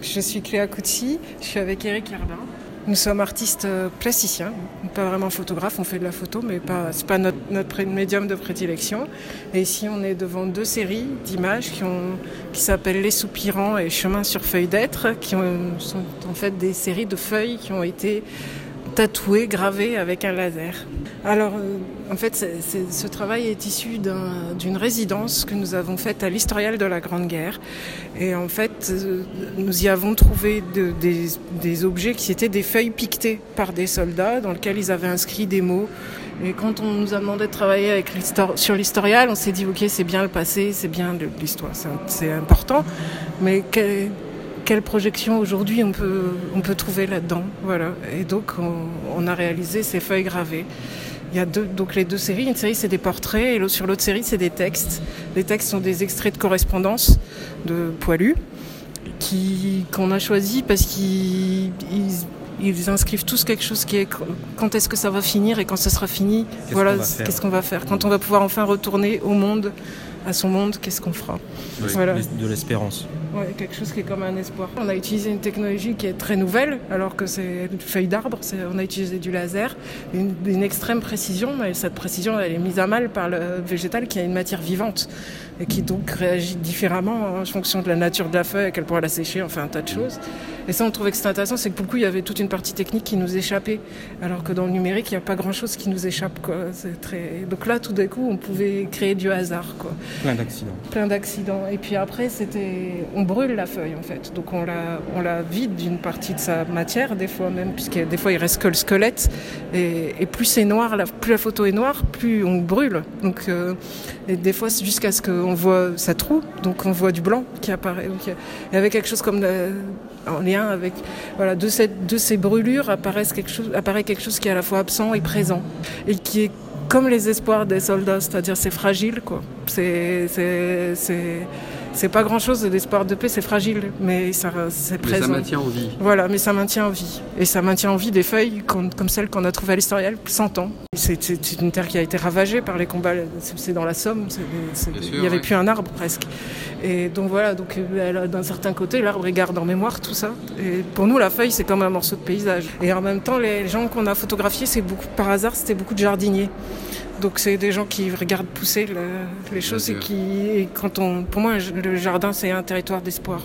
je suis Cléa Coutsi, je suis avec Eric Herbin. Nous sommes artistes euh, plasticiens, pas vraiment photographes, on fait de la photo, mais pas, c'est pas notre, médium de prédilection. Et ici, on est devant deux séries d'images qui, s'appellent Les Soupirants et Chemin sur feuille d'être, qui ont, sont en fait des séries de feuilles qui ont été tatouées, gravées avec un laser. Alors, euh, en fait, ce travail est issu d'un, d'une résidence que nous avons faite à l'Historial de la Grande Guerre. Et en fait, euh, nous y avons trouvé de, des, objets qui étaient des feuilles piquetées par des soldats dans lesquelles ils avaient inscrit des mots. Et quand on nous a demandé de travailler avec sur l'historial, on s'est dit, ok, c'est bien le passé, c'est bien l'histoire, c'est, important, mais quelle projection aujourd'hui on peut, on peut trouver là-dedans Voilà. Et donc, on, on a réalisé ces feuilles gravées. Il y a deux, donc les deux séries. Une série, c'est des portraits, et sur l'autre série, c'est des textes. Les textes sont des extraits de correspondance de Poilu, qui, qu'on a choisi parce qu'ils ils, inscrivent tous quelque chose qui est quand est-ce que ça va finir et quand ça sera fini, Qu'est-ce voilà, qu'on va faire qu'est-ce qu'on va faire. Quand on va pouvoir enfin retourner au monde, à son monde, qu'est-ce qu'on fera Oui, Voilà. De l'espérance. Ouais, quelque chose qui est comme un espoir. On a utilisé une technologie qui est très nouvelle, alors que c'est une feuille d'arbre. On a utilisé du laser, une, une extrême précision, mais cette précision elle est mise à mal par le végétal qui a une matière vivante et qui donc réagit différemment en fonction de la nature de la feuille, à quel point elle a séché, enfin un tas de choses. Et ça, on trouvait que c'était intéressant, c'est que pour le coup, il y avait toute une partie technique qui nous échappait, alors que dans le numérique, il n'y a pas grand-chose qui nous échappe. Quoi. Très... Donc là, tout d'un coup, on pouvait créer du hasard. Quoi Plein d'accidents. plein d'accidents. Et puis après, c'était, on brûle la feuille en fait. Donc on la, on la vide d'une partie de sa matière, des fois même, puisque des fois il reste que le squelette. Et, et plus c'est noir, la, plus la photo est noire, plus on brûle. Donc euh, et des fois c'est jusqu'à ce qu'on voit sa trou, donc on voit du blanc qui apparaît. Donc, il y a- il y avait quelque chose comme la- en lien avec voilà de, cette, de ces brûlures apparaissent quelque chose, apparaît quelque chose qui est à la fois absent et présent et qui est comme les espoirs des soldats, c'est-à-dire c'est fragile quoi. C'est c'est c'est pas grand-chose l'espoir de paix, c'est fragile, mais ça c'est Mais ça présent. maintient en vie. Voilà, mais ça maintient en vie. Et ça maintient en vie des feuilles comme, celles qu'on a trouvées à l'historial 100 ans. C'est une terre qui a été ravagée par les combats. C'est dans la Somme. il n'y avait ouais. plus un arbre presque. Et donc voilà, donc euh, d'un certain côté, l'arbre garde en mémoire tout ça. Et pour nous, la feuille, c'est comme un morceau de paysage. Et en même temps, les gens qu'on a photographiés, c'est beaucoup par hasard, c'était beaucoup de jardiniers. Donc c'est des gens qui regardent pousser le- les choses et qui, et quand on, pour moi, le jardin, c'est un territoire d'espoir.